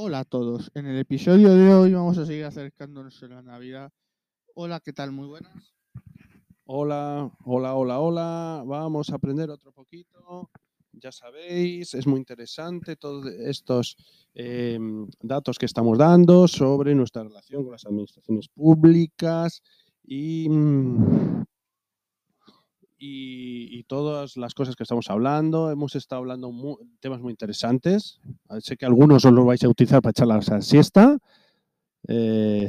Hola a todos. En el episodio de hoy vamos a seguir acercándonos a la Navidad. Hola, ¿qué tal? Muy buenas. Hola, hola, hola, hola. Vamos a aprender otro poquito. Ya sabéis, es muy interesante todos estos em, datos que estamos dando sobre nuestra relación con las administraciones públicas y, mm, y, y todas las cosas que estamos hablando. Hemos estado hablando temas muy interesantes. Ah, Sé que algunos os los vais a utilizar para echar la siesta. eh,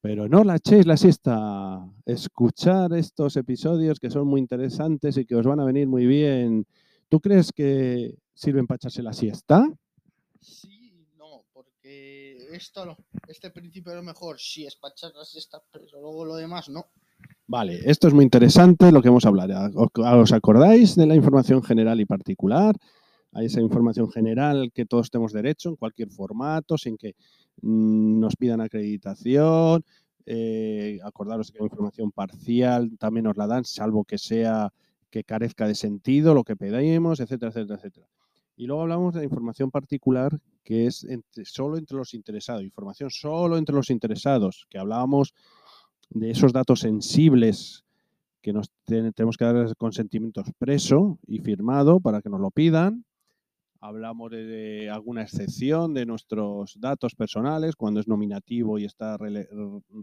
pero no la echéis la siesta. Escuchar estos episodios que son muy interesantes y que os van a venir muy bien. ¿Tú crees que sirven para echarse la siesta? Sí, no, porque esto, este principio es mejor, sí, es para echar la siesta, pero luego lo demás no. Vale, esto es muy interesante lo que vamos a hablar. ¿Os os acordáis de la información general y particular? Hay esa información general que todos tenemos derecho en cualquier formato, sin que mm, nos pidan acreditación. Eh, acordaros que la información parcial también nos la dan, salvo que sea que carezca de sentido, lo que pedimos, etcétera, etcétera, etcétera. Y luego hablamos de información particular, que es solo entre los interesados, información solo entre los interesados, que hablábamos de esos datos sensibles que nos ten- tenemos que dar consentimiento expreso y firmado para que nos lo pidan. Hablamos de, alguna excepción de nuestros datos personales cuando es nominativo y está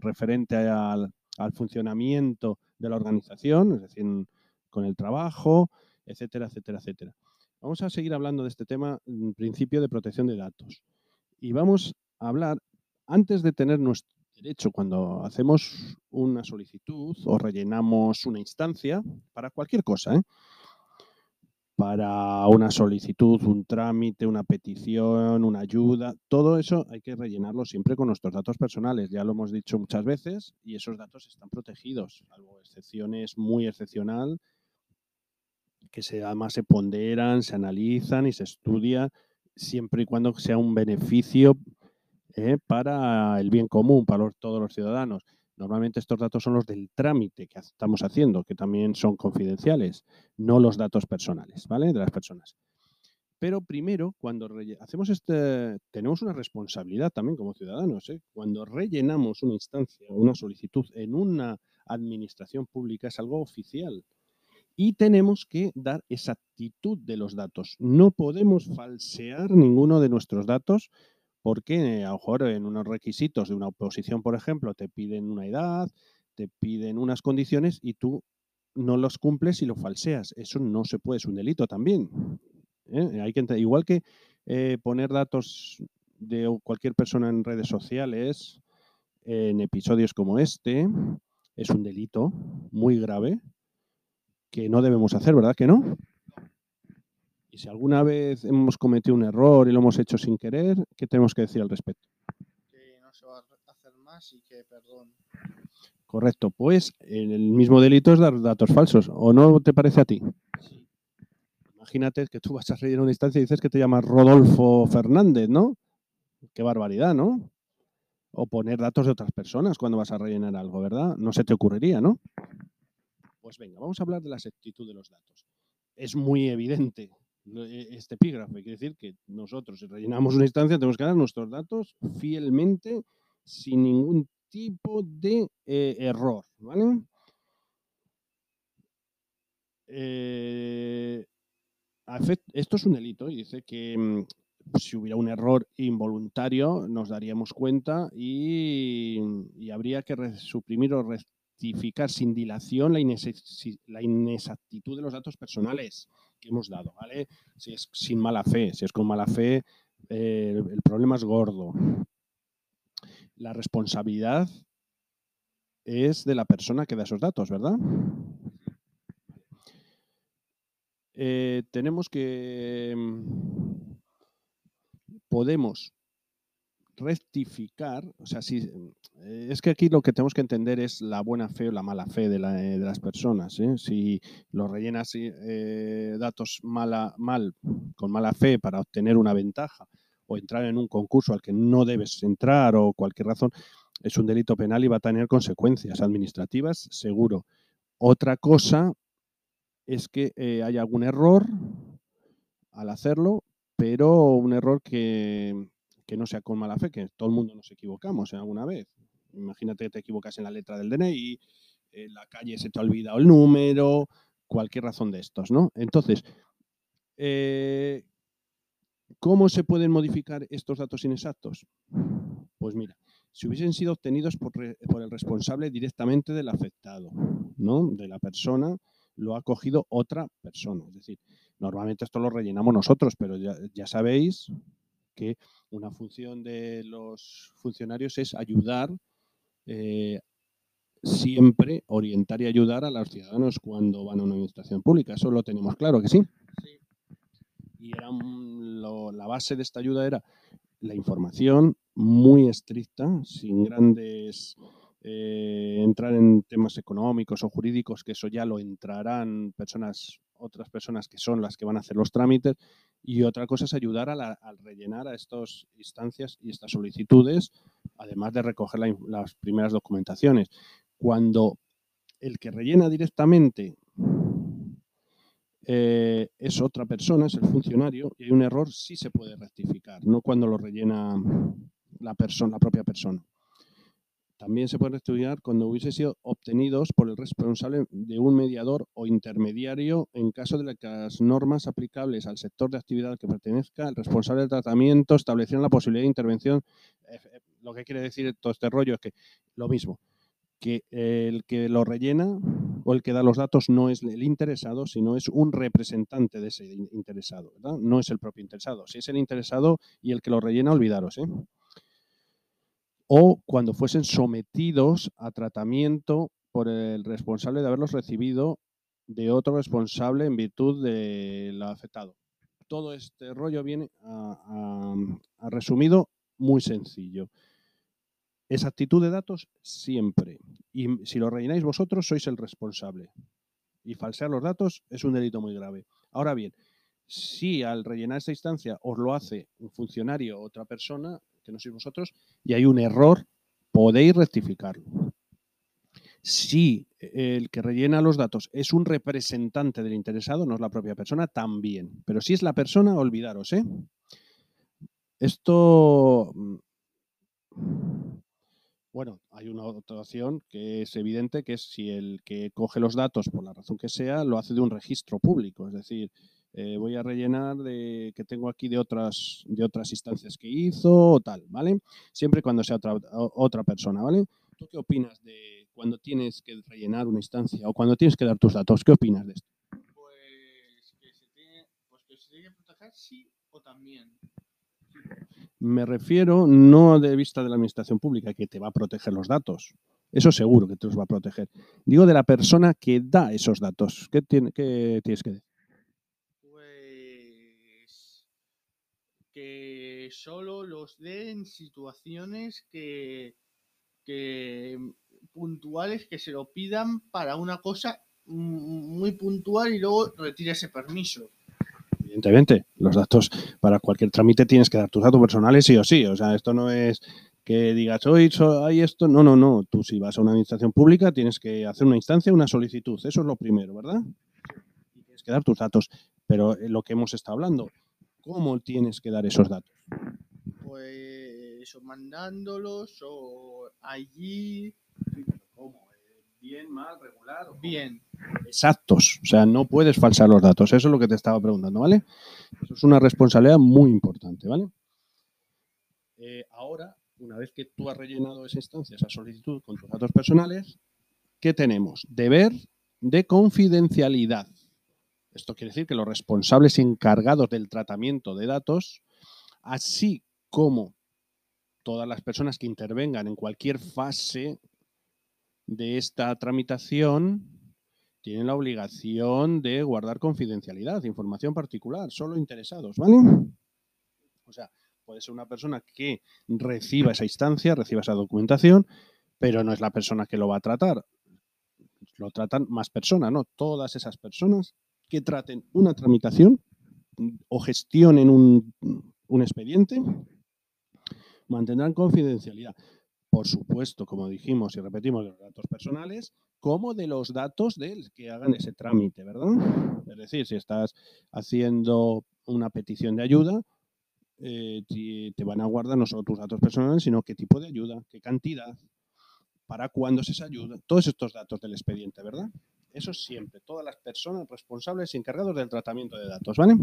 referente al funcionamiento de la organización, es decir, con el trabajo, etcétera, etcétera, etcétera. Vamos a seguir hablando de este tema, en principio de protección de datos. Y vamos a hablar, antes de tener nuestro derecho, cuando hacemos una solicitud o rellenamos una instancia, para cualquier cosa, ¿eh? para una solicitud, un trámite, una petición, una ayuda, todo eso hay que rellenarlo siempre con nuestros datos personales. Ya lo hemos dicho muchas veces y esos datos están protegidos, salvo excepciones muy excepcional, que se, además se ponderan, se analizan y se estudia siempre y cuando sea un beneficio eh, para el bien común, para todos los ciudadanos. Normalmente estos datos son los del trámite que estamos haciendo, que también son confidenciales, no los datos personales, ¿vale? De las personas. Pero primero, cuando hacemos este, tenemos una responsabilidad también como ciudadanos. ¿eh? Cuando rellenamos una instancia, una solicitud en una administración pública, es algo oficial. Y tenemos que dar exactitud de los datos. No podemos falsear ninguno de nuestros datos porque a lo mejor en unos requisitos de una oposición, por ejemplo, te piden una edad, te piden unas condiciones y tú no los cumples y lo falseas. Eso no se puede, es un delito también. ¿eh? Hay igual que eh, poner datos de cualquier persona en redes sociales, en episodios como este, es un delito muy grave que no debemos hacer, ¿verdad que no? Y si alguna vez hemos cometido un error y lo hemos hecho sin querer, ¿qué tenemos que decir al respecto? Que no se va a hacer más y que perdón. Correcto, pues el mismo delito es dar datos falsos, ¿o no te parece a ti? Sí, Imagínate que tú vas a rellenar una instancia y dices que te llamas Rodolfo Fernández, ¿no? Qué barbaridad, ¿no? O poner datos de otras personas cuando vas a rellenar algo, ¿verdad? No se te ocurriría, ¿no? Pues venga, vamos a hablar de la exactitud de los datos. Es muy evidente e- este epígrafe, quiere decir que nosotros si rellenamos una instancia tenemos que dar nuestros datos fielmente sin ningún tipo de eh, error, ¿vale? Eh, esto es un delito y dice que mm, si hubiera un error involuntario nos daríamos cuenta y, habría que suprimir o rectificar sin dilación la, inexactitud de los datos personales que hemos dado, ¿vale? Si es sin mala fe, si es con mala fe, eh, el problema es gordo. La responsabilidad es de la persona que da esos datos, ¿verdad? Eh, tenemos que mm, podemos rectificar, o sea, si eh, es que aquí lo que tenemos que entender es la buena fe o la mala fe de, la- eh, de las personas. ¿eh? Si lo rellenas datos mala, mal, con mala fe para obtener una ventaja o entrar en un concurso al que no debes entrar o cualquier razón, es un delito penal y va a tener consecuencias administrativas, seguro. Otra cosa es que hay algún error al hacerlo, pero un error que, que no sea con mala fe, que todo el mundo nos equivocamos en alguna vez. Imagínate que te equivocas en la letra del DNI, en la calle se te ha olvidado el número, cualquier razón de estos, ¿no? Entonces, eh, ¿cómo se pueden modificar estos datos inexactos? Pues mira, si hubiesen sido obtenidos por, por, el responsable directamente del afectado, ¿no? De la persona, lo ha cogido otra persona. Es decir, normalmente esto lo rellenamos nosotros, pero ya, ya sabéis que una función de los funcionarios es ayudar eh, siempre orientar y ayudar a los ciudadanos cuando van a una administración pública. Eso lo tenemos claro que sí. sí. Y era lo, la base de esta ayuda era la información muy estricta, sin grandes eh, entrar en temas económicos o jurídicos, que eso ya lo entrarán personas, otras personas que son las que van a hacer los trámites. Y otra cosa es ayudar a, rellenar a estas instancias y estas solicitudes, además de recoger la, las primeras documentaciones cuando el que rellena directamente eh, es otra persona, es el funcionario, y hay un error, sí se puede rectificar, no cuando lo rellena la, persona, la propia persona. También se puede rectificar cuando hubiese sido obtenidos por el responsable de un mediador o intermediario en caso de que las normas aplicables al sector de actividad que pertenezca, el responsable del tratamiento establecieron la posibilidad de intervención. Lo que quiere decir todo este rollo es que lo mismo, que el que lo rellena o el que da los datos no es el interesado, sino es un representante de ese interesado. No es el propio interesado. Si es el interesado y el que lo rellena, olvidaros, ¿eh? O cuando fuesen sometidos a tratamiento por el responsable de haberlos recibido de otro responsable en virtud del afectado. Todo este rollo viene a, a, a resumido muy sencillo. Exactitud de datos siempre. Y si lo rellenáis vosotros, sois el responsable. Y falsear los datos es un delito muy grave. Ahora bien, si al rellenar esta instancia os lo hace un funcionario o otra persona, que no sois vosotros, y hay un error, podéis rectificarlo. Si el que rellena los datos es un representante del interesado, no es la propia persona, también. Pero si es la persona, olvidaros, ¿eh? Esto bueno, hay una otra opción que es evidente, que es si el que coge los datos, por la razón que sea, lo hace de un registro público. Es decir, eh, voy a rellenar de que tengo aquí de otras, de otras instancias que hizo o tal, ¿vale? Siempre cuando sea otra, otra persona, ¿vale? ¿Tú qué opinas de cuando tienes que rellenar una instancia o cuando tienes que dar tus datos? ¿Qué opinas de esto? Pues que se tiene, pues que, se tiene que proteger sí o también. Me refiero no de vista de la administración pública que te va a proteger los datos. Eso seguro que te los va a proteger. Digo de la persona que da esos datos. ¿Qué, tiene, qué tienes que decir? Pues que solo los dé en situaciones que, que puntuales que se lo pidan para una cosa muy puntual y luego retire ese permiso evidentemente, los datos para cualquier trámite tienes que dar tus datos personales sí o sí. O sea, esto no es que digas, hoy hay esto. No, no, no. Tú si vas a una administración pública tienes que hacer una instancia, una solicitud. Eso es lo primero, ¿verdad? Y tienes que dar tus datos. Pero lo que hemos estado hablando, ¿cómo tienes que dar esos datos? Pues o mandándolos o allí. ¿Cómo? ¿Bien, mal, regular? ¿o Bien. Exactos. O sea, no puedes falsar los datos. Eso es lo que te estaba preguntando, ¿vale? Eso es una responsabilidad muy importante, ¿vale? Eh, ahora, una vez que tú has rellenado esa instancia, esa solicitud con tus datos personales, ¿qué tenemos? Deber de confidencialidad. Esto quiere decir que los responsables encargados del tratamiento de datos, así como todas las personas que intervengan en cualquier fase de esta tramitación tienen la obligación de guardar confidencialidad, información particular, solo interesados, ¿vale? O sea, puede ser una persona que reciba esa instancia, reciba esa documentación, pero no es la persona que lo va a tratar. Lo tratan más personas, ¿no? Todas esas personas que traten una tramitación o gestionen un, un expediente mantendrán confidencialidad por supuesto, como dijimos y repetimos, de los datos personales, como de los datos del que hagan ese trámite, ¿verdad? Es decir, si estás haciendo una petición de ayuda, eh, te van a guardar no solo tus datos personales, sino qué tipo de ayuda, qué cantidad, para cuándo es esa ayuda, todos estos datos del expediente, ¿verdad? Eso siempre, todas las personas responsables y encargados del tratamiento de datos, ¿vale?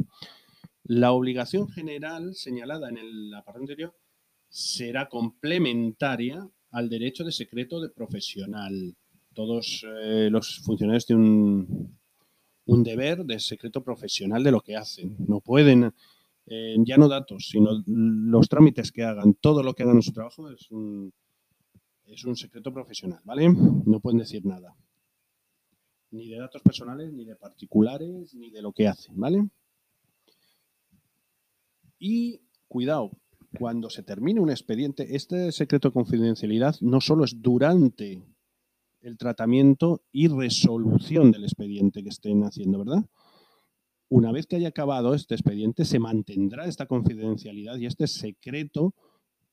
La obligación general señalada en el apartado anterior será complementaria al derecho de secreto de profesional. Todos eh, los funcionarios tienen un, deber de secreto profesional de lo que hacen. No pueden, eh, ya no datos, sino los trámites que hagan, todo lo que hagan en su trabajo es un, es un secreto profesional, ¿vale? No pueden decir nada ni de datos personales, ni de particulares, ni de lo que hacen, ¿vale? Y cuidado, cuando se termine un expediente, este secreto de confidencialidad no solo es durante el tratamiento y resolución del expediente que estén haciendo, ¿verdad? Una vez que haya acabado este expediente, se mantendrá esta confidencialidad y este secreto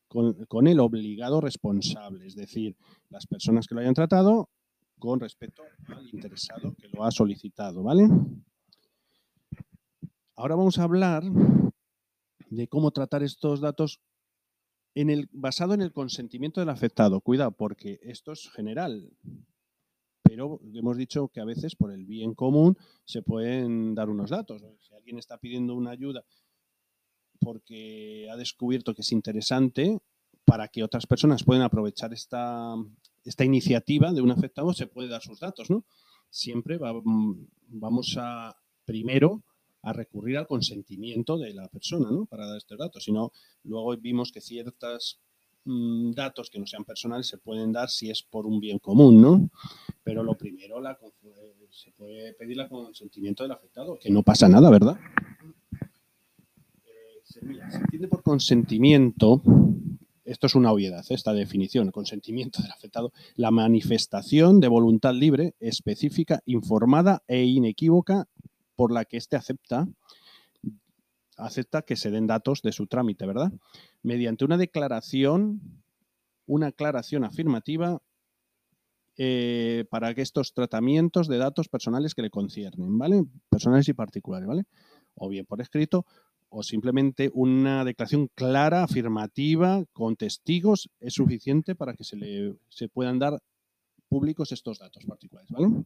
con, con, el obligado responsable, es decir, las personas que lo hayan tratado con respecto al interesado que lo ha solicitado, ¿vale? Ahora vamos a hablar de cómo tratar estos datos basado en el consentimiento del afectado. Cuidado, porque esto es general, pero hemos dicho que a veces por el bien común se pueden dar unos datos. Si alguien está pidiendo una ayuda porque ha descubierto que es interesante para que otras personas puedan aprovechar esta, esta iniciativa de un afectado se puede dar sus datos, ¿no? Siempre mm, vamos a primero a recurrir al consentimiento de la persona, ¿no? Para dar estos datos. Si no, luego vimos que ciertos mm, datos que no sean personales se pueden dar si es por un bien común, ¿no? Pero lo primero la, se puede pedir el consentimiento del afectado, que no pasa nada, ¿verdad? Eh, se entiende por consentimiento esto es una obviedad, esta definición, consentimiento del afectado, la manifestación de voluntad libre, específica, informada e inequívoca por la que éste acepta, acepta que se den datos de su trámite, ¿verdad? Mediante una declaración, una aclaración afirmativa eh, para que estos tratamientos de datos personales que le conciernen, ¿vale? Personales y particulares, ¿vale? O bien por escrito o simplemente una declaración clara, afirmativa, con testigos, es suficiente para que se, le, se puedan dar públicos estos datos particulares. ¿vale?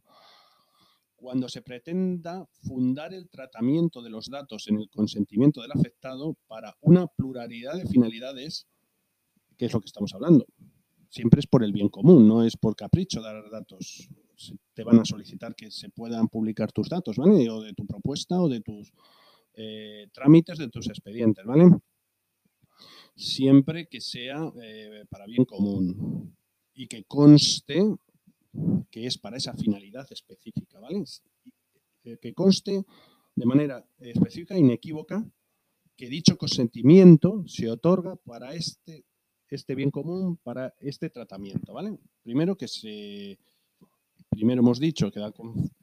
Cuando se pretenda fundar el tratamiento de los datos en el consentimiento del afectado para una pluralidad de finalidades, que es lo que estamos hablando. Siempre es por el bien común, no es por capricho dar datos. Te van a solicitar que se puedan publicar tus datos, ¿vale? O de tu propuesta o de tus eh, trámites de tus expedientes, ¿vale? Siempre que sea eh, para bien común y que conste que es para esa finalidad específica, ¿vale? Eh, que conste de manera específica inequívoca que dicho consentimiento se otorga para este, este bien común, para este tratamiento, ¿vale? Primero que se primero hemos dicho que da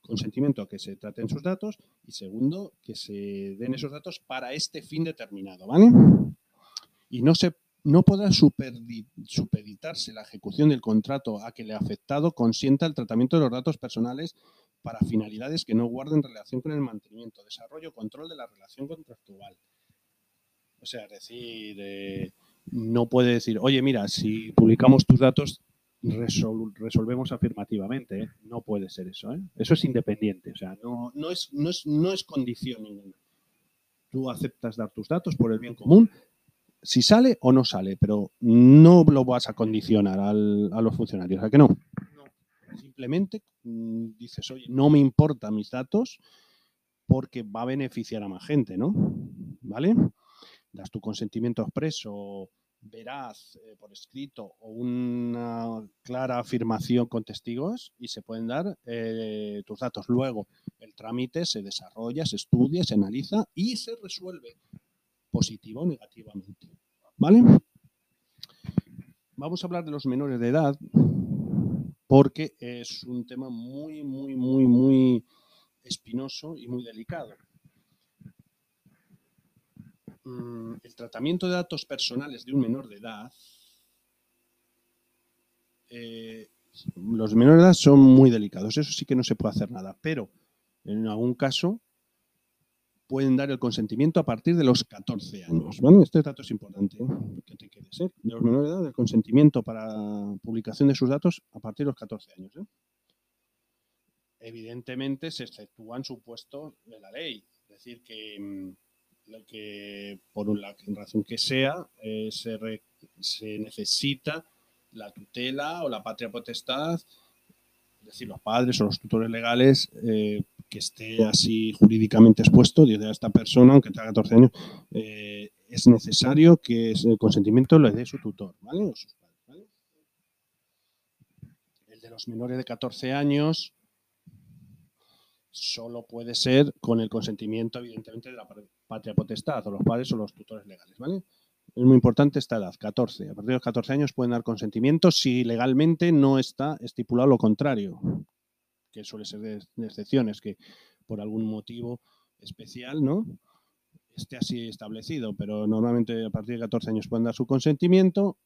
consentimiento a que se traten sus datos y segundo, que se den esos datos para este fin determinado, ¿vale? Y no se no podrá supeditarse la ejecución del contrato a que el afectado consienta el tratamiento de los datos personales para finalidades que no guarden relación con el mantenimiento, desarrollo o control de la relación contractual. O sea, es decir, eh, no puede decir, oye, mira, si publicamos tus datos, resolvemos afirmativamente. ¿eh? No puede ser eso. ¿eh? Eso es independiente. O sea, no, no, es, no, es, no es condición ninguna. Tú aceptas dar tus datos por el bien común, si sale o no sale, pero no lo vas a condicionar al, a los funcionarios. ¿A que no? no? Simplemente mm, dices, oye, no me importan mis datos porque va a beneficiar a más gente, ¿no? ¿Vale? Das tu consentimiento expreso veraz eh, por escrito o una clara afirmación con testigos y se pueden dar eh, tus datos. Luego el trámite se desarrolla, se estudia, se analiza y se resuelve positivo o negativamente. ¿Vale? Vamos a hablar de los menores de edad porque es un tema muy, muy, muy, muy espinoso y muy delicado. Mm, el tratamiento de datos personales de un menor de edad, eh, los menores de edad son muy delicados, eso sí que no se puede hacer nada, pero en algún caso pueden dar el consentimiento a partir de los 14 años. ¿vale? Este dato es importante que te. ¿eh? De los menores de edad, el consentimiento para publicación de sus datos a partir de los 14 años. ¿eh? Evidentemente se exceptúan supuestos de la ley. Es decir, que, mm, que por la razón que sea, se, se necesita la tutela o la patria potestad, es decir, los padres o los tutores legales, eh, que esté así jurídicamente expuesto, dice a esta persona, aunque tenga 14 años, eh, es necesario que el consentimiento lo dé su tutor, ¿vale? O sus padres. El de los menores de 14 años solo puede ser con el consentimiento, evidentemente, de la patria potestad, o los padres o los tutores legales, ¿vale? Es muy importante esta edad, 14. A partir de los 14 años pueden dar consentimiento si legalmente no está estipulado lo contrario, que suele ser de, excepciones, que por algún motivo especial, ¿no? esté así establecido, pero normalmente a partir de 14 años pueden dar su consentimiento.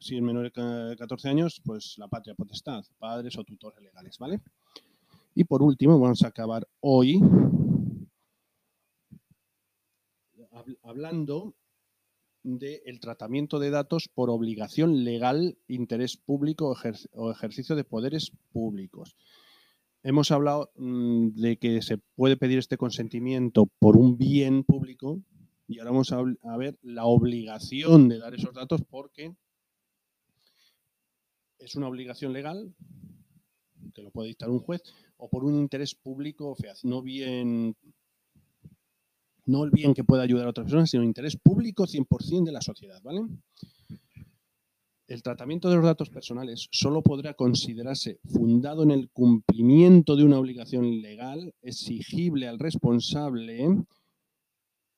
Si es menor de 14 años, pues la patria potestad, padres o tutores legales, ¿vale? Y por último, vamos a acabar hoy hablando del tratamiento de datos por obligación legal, interés público o, ejercicio de poderes públicos. Hemos hablado mm, de que se puede pedir este consentimiento por un bien público y ahora vamos a, ver la obligación de dar esos datos porque es una obligación legal que lo puede dictar un juez o por un interés público no bien no el bien que pueda ayudar a otras personas, sino interés público 100% de la sociedad, ¿vale? El tratamiento de los datos personales solo podrá considerarse fundado en el cumplimiento de una obligación legal exigible al responsable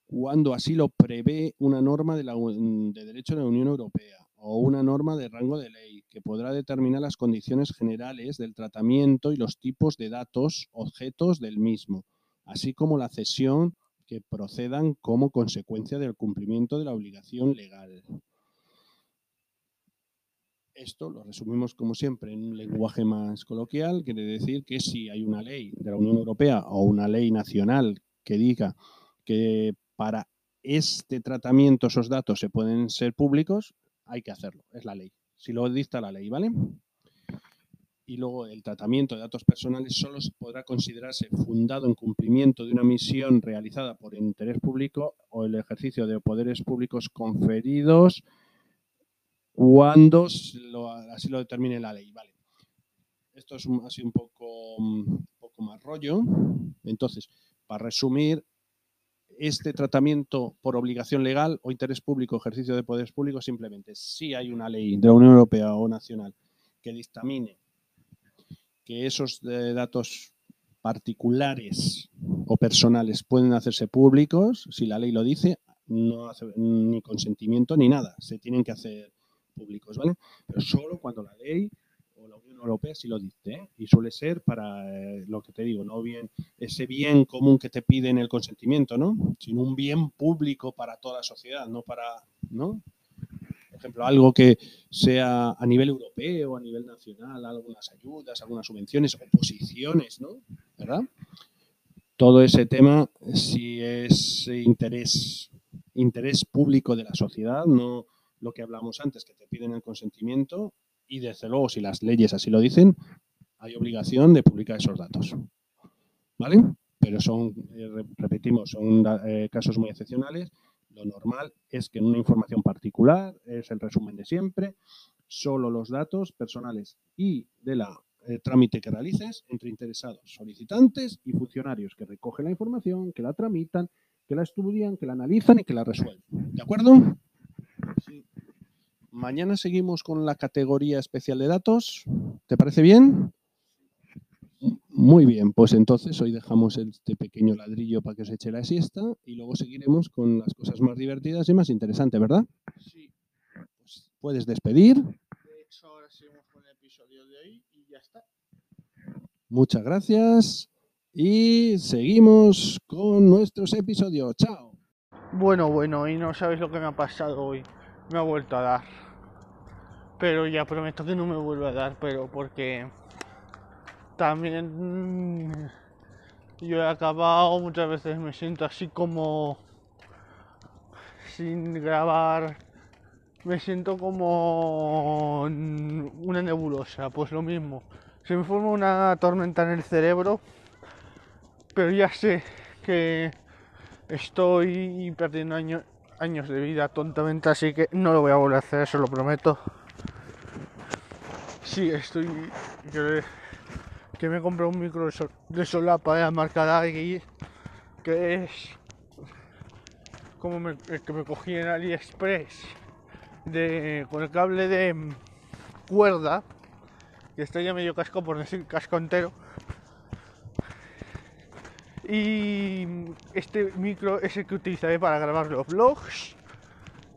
cuando así lo prevé una norma de, de derecho de la Unión Europea o una norma de rango de ley que podrá determinar las condiciones generales del tratamiento y los tipos de datos objetos del mismo, así como la cesión que procedan como consecuencia del cumplimiento de la obligación legal. Esto lo resumimos como siempre en un lenguaje más coloquial, quiere decir que si hay una ley de la Unión Europea o una ley nacional que diga que para este tratamiento esos datos se pueden ser públicos, hay que hacerlo, es la ley. Si lo dicta la ley, ¿vale? Y luego el tratamiento de datos personales solo podrá considerarse fundado en cumplimiento de una misión realizada por interés público o el ejercicio de poderes públicos conferidos cuando así lo determine la ley. Vale. Esto es así un poco, un poco más rollo. Entonces, para resumir, este tratamiento por obligación legal o interés público, ejercicio de poderes públicos, simplemente si hay una ley de la Unión Europea o nacional que dictamine que esos eh, datos particulares o personales pueden hacerse públicos, si la ley lo dice, no hace ni consentimiento ni nada, se tienen que hacer públicos, ¿vale? Pero solo cuando la ley o la Unión Europea sí lo dice, ¿eh? y suele ser para eh, lo que te digo, no bien ese bien común que te piden el consentimiento, ¿no? Sino un bien público para toda la sociedad, no para, ¿no? Ejemplo, algo que sea a nivel europeo, a nivel nacional, algunas ayudas, algunas subvenciones, oposiciones, ¿no? ¿Verdad? Todo ese tema, si es interés, interés público de la sociedad, no lo que hablamos antes, que te piden el consentimiento, y desde luego, si las leyes así lo dicen, hay obligación de publicar esos datos. ¿Vale? Pero son, eh, repetimos, son eh, casos muy excepcionales lo normal es que en una información particular, es el resumen de siempre, solo los datos personales y de la eh, trámite que realices entre interesados, solicitantes y funcionarios que recogen la información, que la tramitan, que la estudian, que la analizan y que la resuelven. ¿De acuerdo? Mañana seguimos con la categoría especial de datos. ¿Te parece bien? Muy bien, pues entonces hoy dejamos este pequeño ladrillo para que os eche la siesta y luego seguiremos con las cosas más divertidas y más interesantes, ¿verdad? Sí. Pues puedes despedir. De hecho, ahora seguimos con el episodio de hoy y ya está. Muchas gracias y seguimos con nuestros episodios. Chao. Bueno, bueno, y no sabes lo que me ha pasado hoy. Me ha vuelto a dar. Pero ya prometo que no me vuelva a dar, pero porque también yo he acabado, muchas veces me siento así como sin grabar, me siento como una nebulosa, pues lo mismo. Se me forma una tormenta en el cerebro, pero ya sé que estoy perdiendo años de vida tontamente, así que no lo voy a volver a hacer, eso lo prometo. Sí, estoy. Que me compré un micro de solapa de la marca Daggy, que es como me, que me cogí en AliExpress de, con el cable de cuerda, que está ya medio casco por decir casco entero. Y este micro es el que utilizaré para grabar los vlogs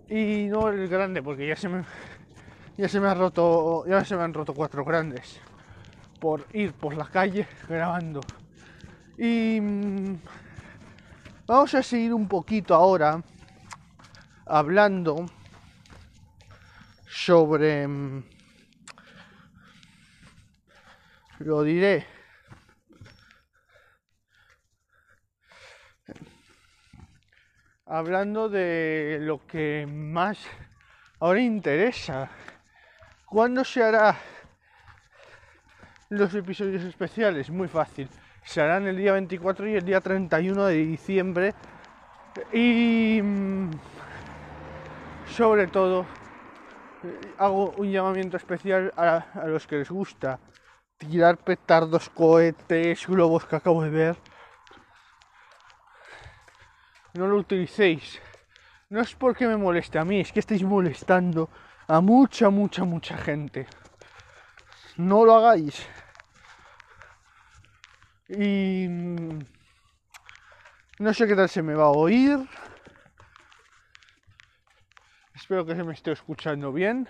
y no el grande porque ya se me ya se me ha roto ya se me han roto cuatro grandes por ir por la calle grabando. Y mm, vamos a seguir un poquito ahora hablando sobre mm, lo diré. Hablando de lo que más ahora interesa ¿Cuándo se hará los episodios especiales? Muy fácil. Se harán el día 24 y el día 31 de diciembre. Y mm, sobre todo hago un llamamiento especial a, a los que les gusta tirar petardos, cohetes, globos que acabo de ver. No lo utilicéis. No es porque me moleste a mí, es que estáis molestando a mucha, mucha, mucha gente. No lo hagáis. Y mm, no sé qué tal se me va a oír. Espero que se me esté escuchando bien.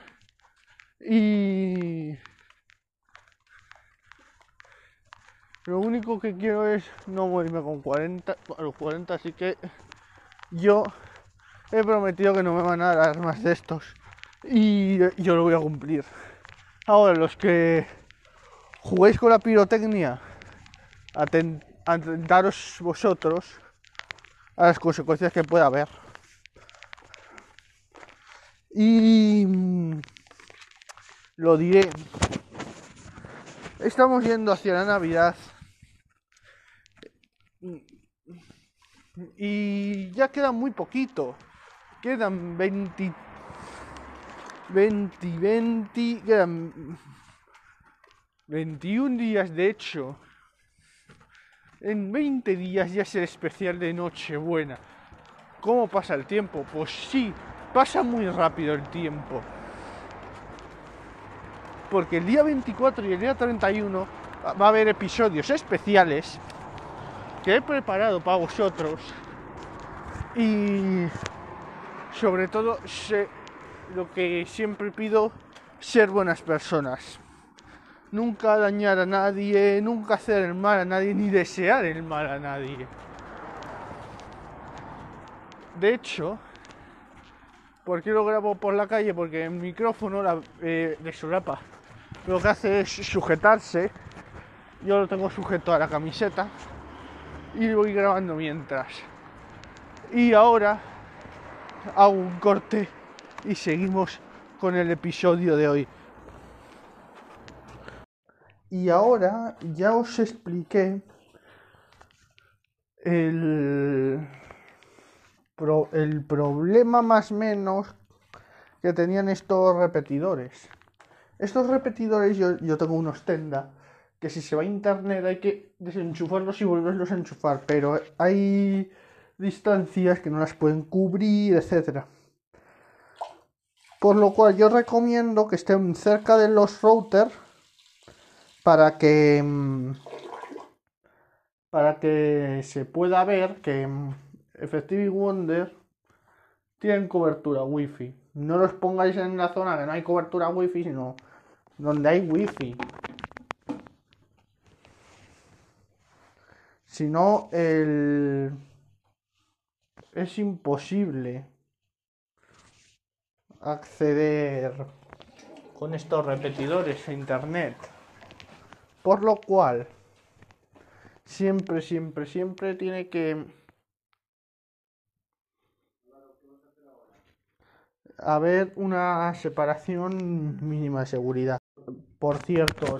Y lo único que quiero es no morirme con 40, a los 40, así que yo he prometido que no me van a dar más de estos y yo lo voy a cumplir. Ahora, los que juguéis con la pirotecnia, atentaros vosotros a las consecuencias que pueda haber. Y mm, lo diré. Estamos yendo hacia la Navidad. Y ya queda muy poquito. Quedan 23 20, 20, quedan 21 días de hecho. En 20 días ya es el especial de Nochebuena. ¿Cómo pasa el tiempo? Pues sí, pasa muy rápido el tiempo. Porque el día 24 y el día 31 va a haber episodios especiales que he preparado para vosotros. Y sobre todo se lo que siempre pido, ser buenas personas. Nunca dañar a nadie, nunca hacer el mal a nadie, ni desear el mal a nadie. De hecho, ¿por qué lo grabo por la calle? Porque el micrófono eh, de solapa lo que hace es sujetarse. Yo lo tengo sujeto a la camiseta y voy grabando mientras. Y ahora hago un corte y seguimos con el episodio de hoy. Y ahora ya os expliqué el, el problema más menos que tenían estos repetidores. Estos repetidores yo, yo tengo unos tenda que si se va a internet hay que desenchufarlos y volverlos a enchufar, pero hay distancias que no las pueden cubrir, etcétera. Por lo cual yo recomiendo que estén cerca de los routers para que mm, para que se pueda ver que mm, Effective Wonder tienen cobertura wifi. No los pongáis en la zona que no hay cobertura wifi, sino donde hay wifi. Si no, el... es imposible acceder con estos repetidores a internet. Por lo cual, siempre, siempre, siempre tiene que haber una separación mínima de seguridad. Por cierto,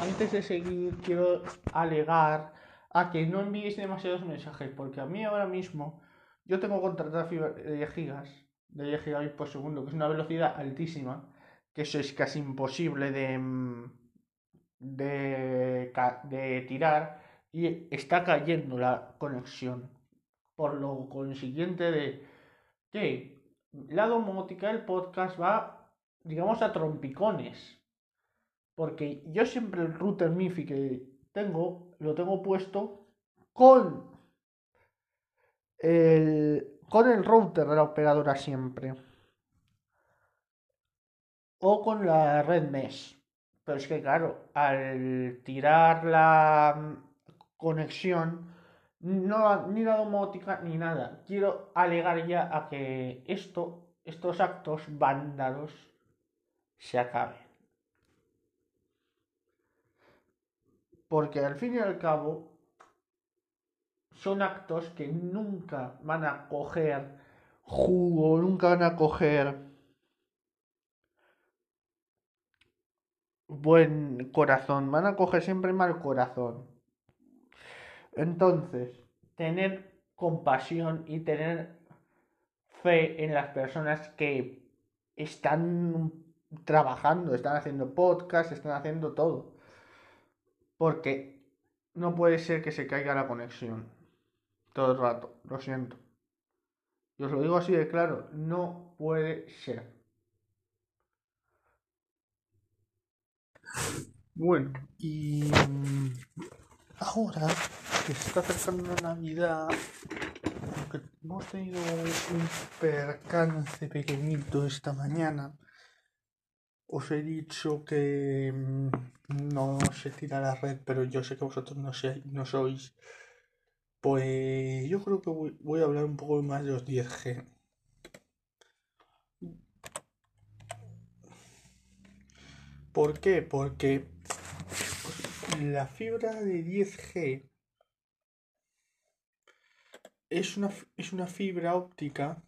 antes de seguir quiero alegar a que no envíes demasiados mensajes, porque a mí ahora mismo yo tengo contratada fibra de 10 gigas, de 10 gigabits por segundo, que es una velocidad altísima, que eso es casi imposible de, mm, de, de tirar y está cayendo la conexión. Por lo consiguiente de que la domótica del podcast va, digamos, a trompicones. Porque yo siempre el router MIFI que tengo, lo tengo puesto con el, con el router de la operadora siempre. O con la red mesh. Pero es que claro, al tirar la conexión, no, ni la domótica ni nada. Quiero alegar ya a que esto, estos actos vándalos se acaben. Porque al fin y al cabo son actos que nunca van a coger jugo, nunca van a coger buen corazón, van a coger siempre mal corazón. Entonces, tener compasión y tener fe en las personas que están trabajando, están haciendo podcast, están haciendo todo. Porque no puede ser que se caiga la conexión todo el rato, lo siento. Y os lo digo así de claro, no puede ser. Bueno, y ahora que se está acercando la Navidad, aunque hemos tenido un percance pequeñito esta mañana, os he dicho que mm, no se tira la red, pero yo sé que vosotros no, no sois. Pues yo creo que voy, a hablar un poco más de los 10G. ¿Por qué? Porque la fibra de 10G es una, es una fibra óptica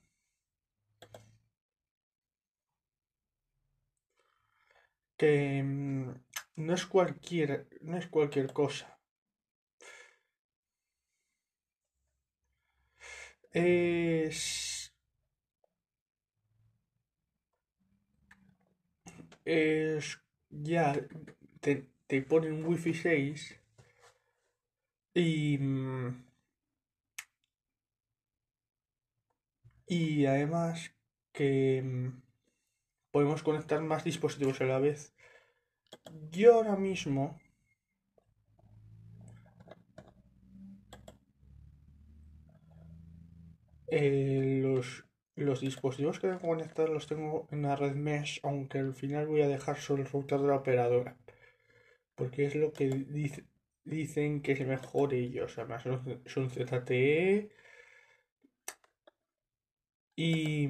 que mm, no es cualquier, no es cualquier cosa. Es, es ya te, te ponen Wi-Fi 6 y y además que mm, podemos conectar más dispositivos a la vez. Yo ahora mismo eh, los, los dispositivos que tengo conectados los tengo en la red mesh, aunque al final voy a dejar solo el router de la operadora. Porque es lo que dicen que es mejor ellos. Además son, ZTE y,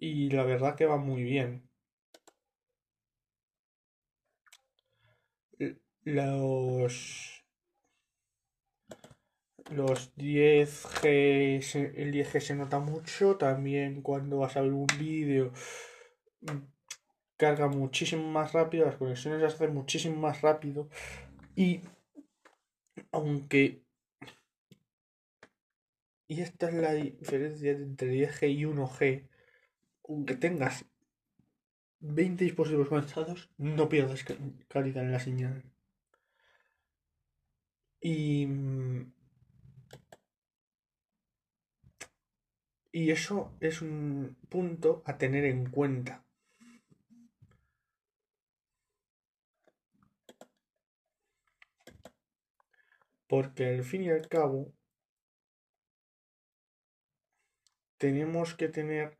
y la verdad que va muy bien. Los, los 10G, el 10G se nota mucho. También cuando vas a ver un vídeo, carga muchísimo más rápido. Las conexiones las hacen muchísimo más rápido. Y aunque y esta es la diferencia entre 10G y 1G. Aunque tengas 20 dispositivos conectados, no pierdas calidad en la señal. Y, y eso es un punto a tener en cuenta. Porque al fin y al cabo, tenemos que tener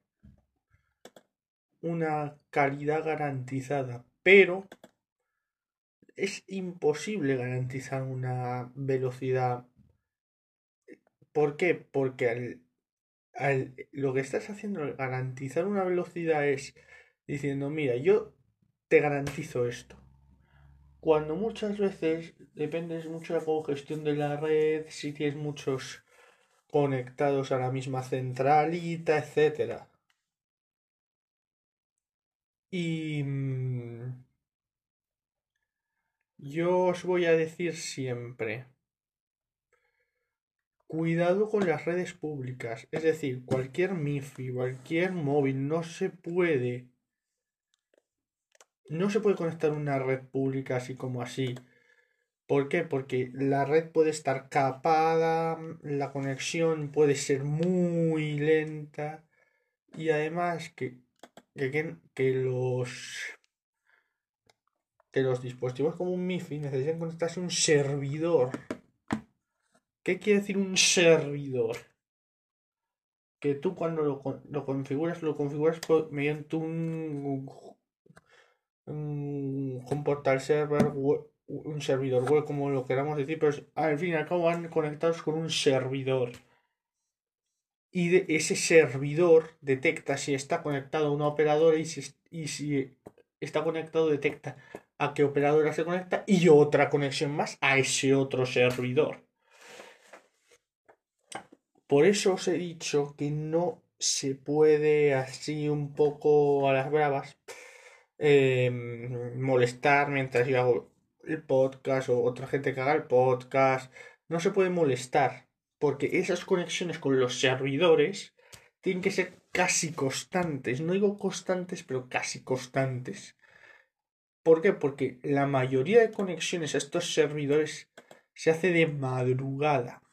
una calidad garantizada, pero es imposible garantizar una velocidad. ¿Por qué? Porque lo que estás haciendo garantizar una velocidad es diciendo, mira, yo te garantizo esto. Cuando muchas veces dependes mucho de la congestión de la red, si tienes muchos conectados a la misma centralita, etcétera. Y mm, yo os voy a decir siempre, cuidado con las redes públicas, es decir, cualquier MIFI, cualquier móvil, no se puede, no se puede conectar una red pública así como así. ¿Por qué? Porque la red puede estar capada, la conexión puede ser muy lenta y además que, que, que los que los dispositivos como un MIFI necesitan conectarse a un servidor. ¿Qué quiere decir un servidor? Que tú cuando lo, configuras, lo configuras mediante un, un, un server un servidor web, como lo queramos decir, pero al fin y al cabo van conectados con un servidor. Y de ese servidor detecta si está conectado a una operadora y si, y si está conectado detecta a qué operadora se conecta y otra conexión más a ese otro servidor. Por eso os he dicho que no se puede así un poco a las bravas em, molestar mientras yo hago el podcast o otra gente que haga el podcast. No se puede molestar porque esas conexiones con los servidores tienen que ser casi constantes. No digo constantes, pero casi constantes. ¿Por qué? Porque la mayoría de conexiones a estos servidores se hace de madrugada,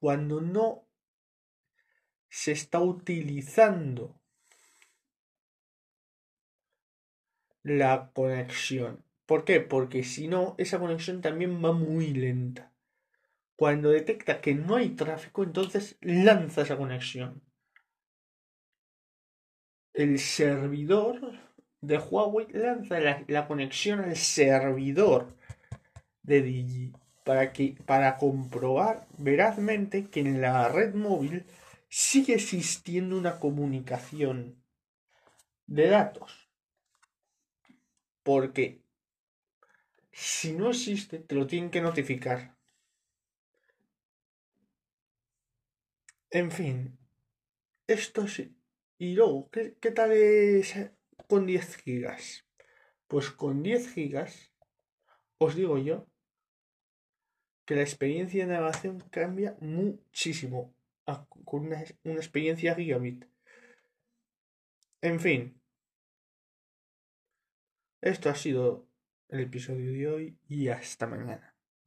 cuando no se está utilizando la conexión. ¿Por qué? Porque si no, esa conexión también va muy lenta. Cuando detecta que no hay tráfico, entonces lanza esa conexión. El servidor de Huawei lanza la, conexión al servidor de Digi para, que, para comprobar verazmente que en la red móvil sigue existiendo una comunicación de datos. Porque si no existe, te lo tienen que notificar. En fin, esto sí. Y luego, ¿qué, qué tal es con 10 gigas? Pues con 10 gigas, os digo yo, que la experiencia de navegación cambia muchísimo con una, una experiencia gigabit. En fin, esto ha sido el episodio de hoy y hasta mañana.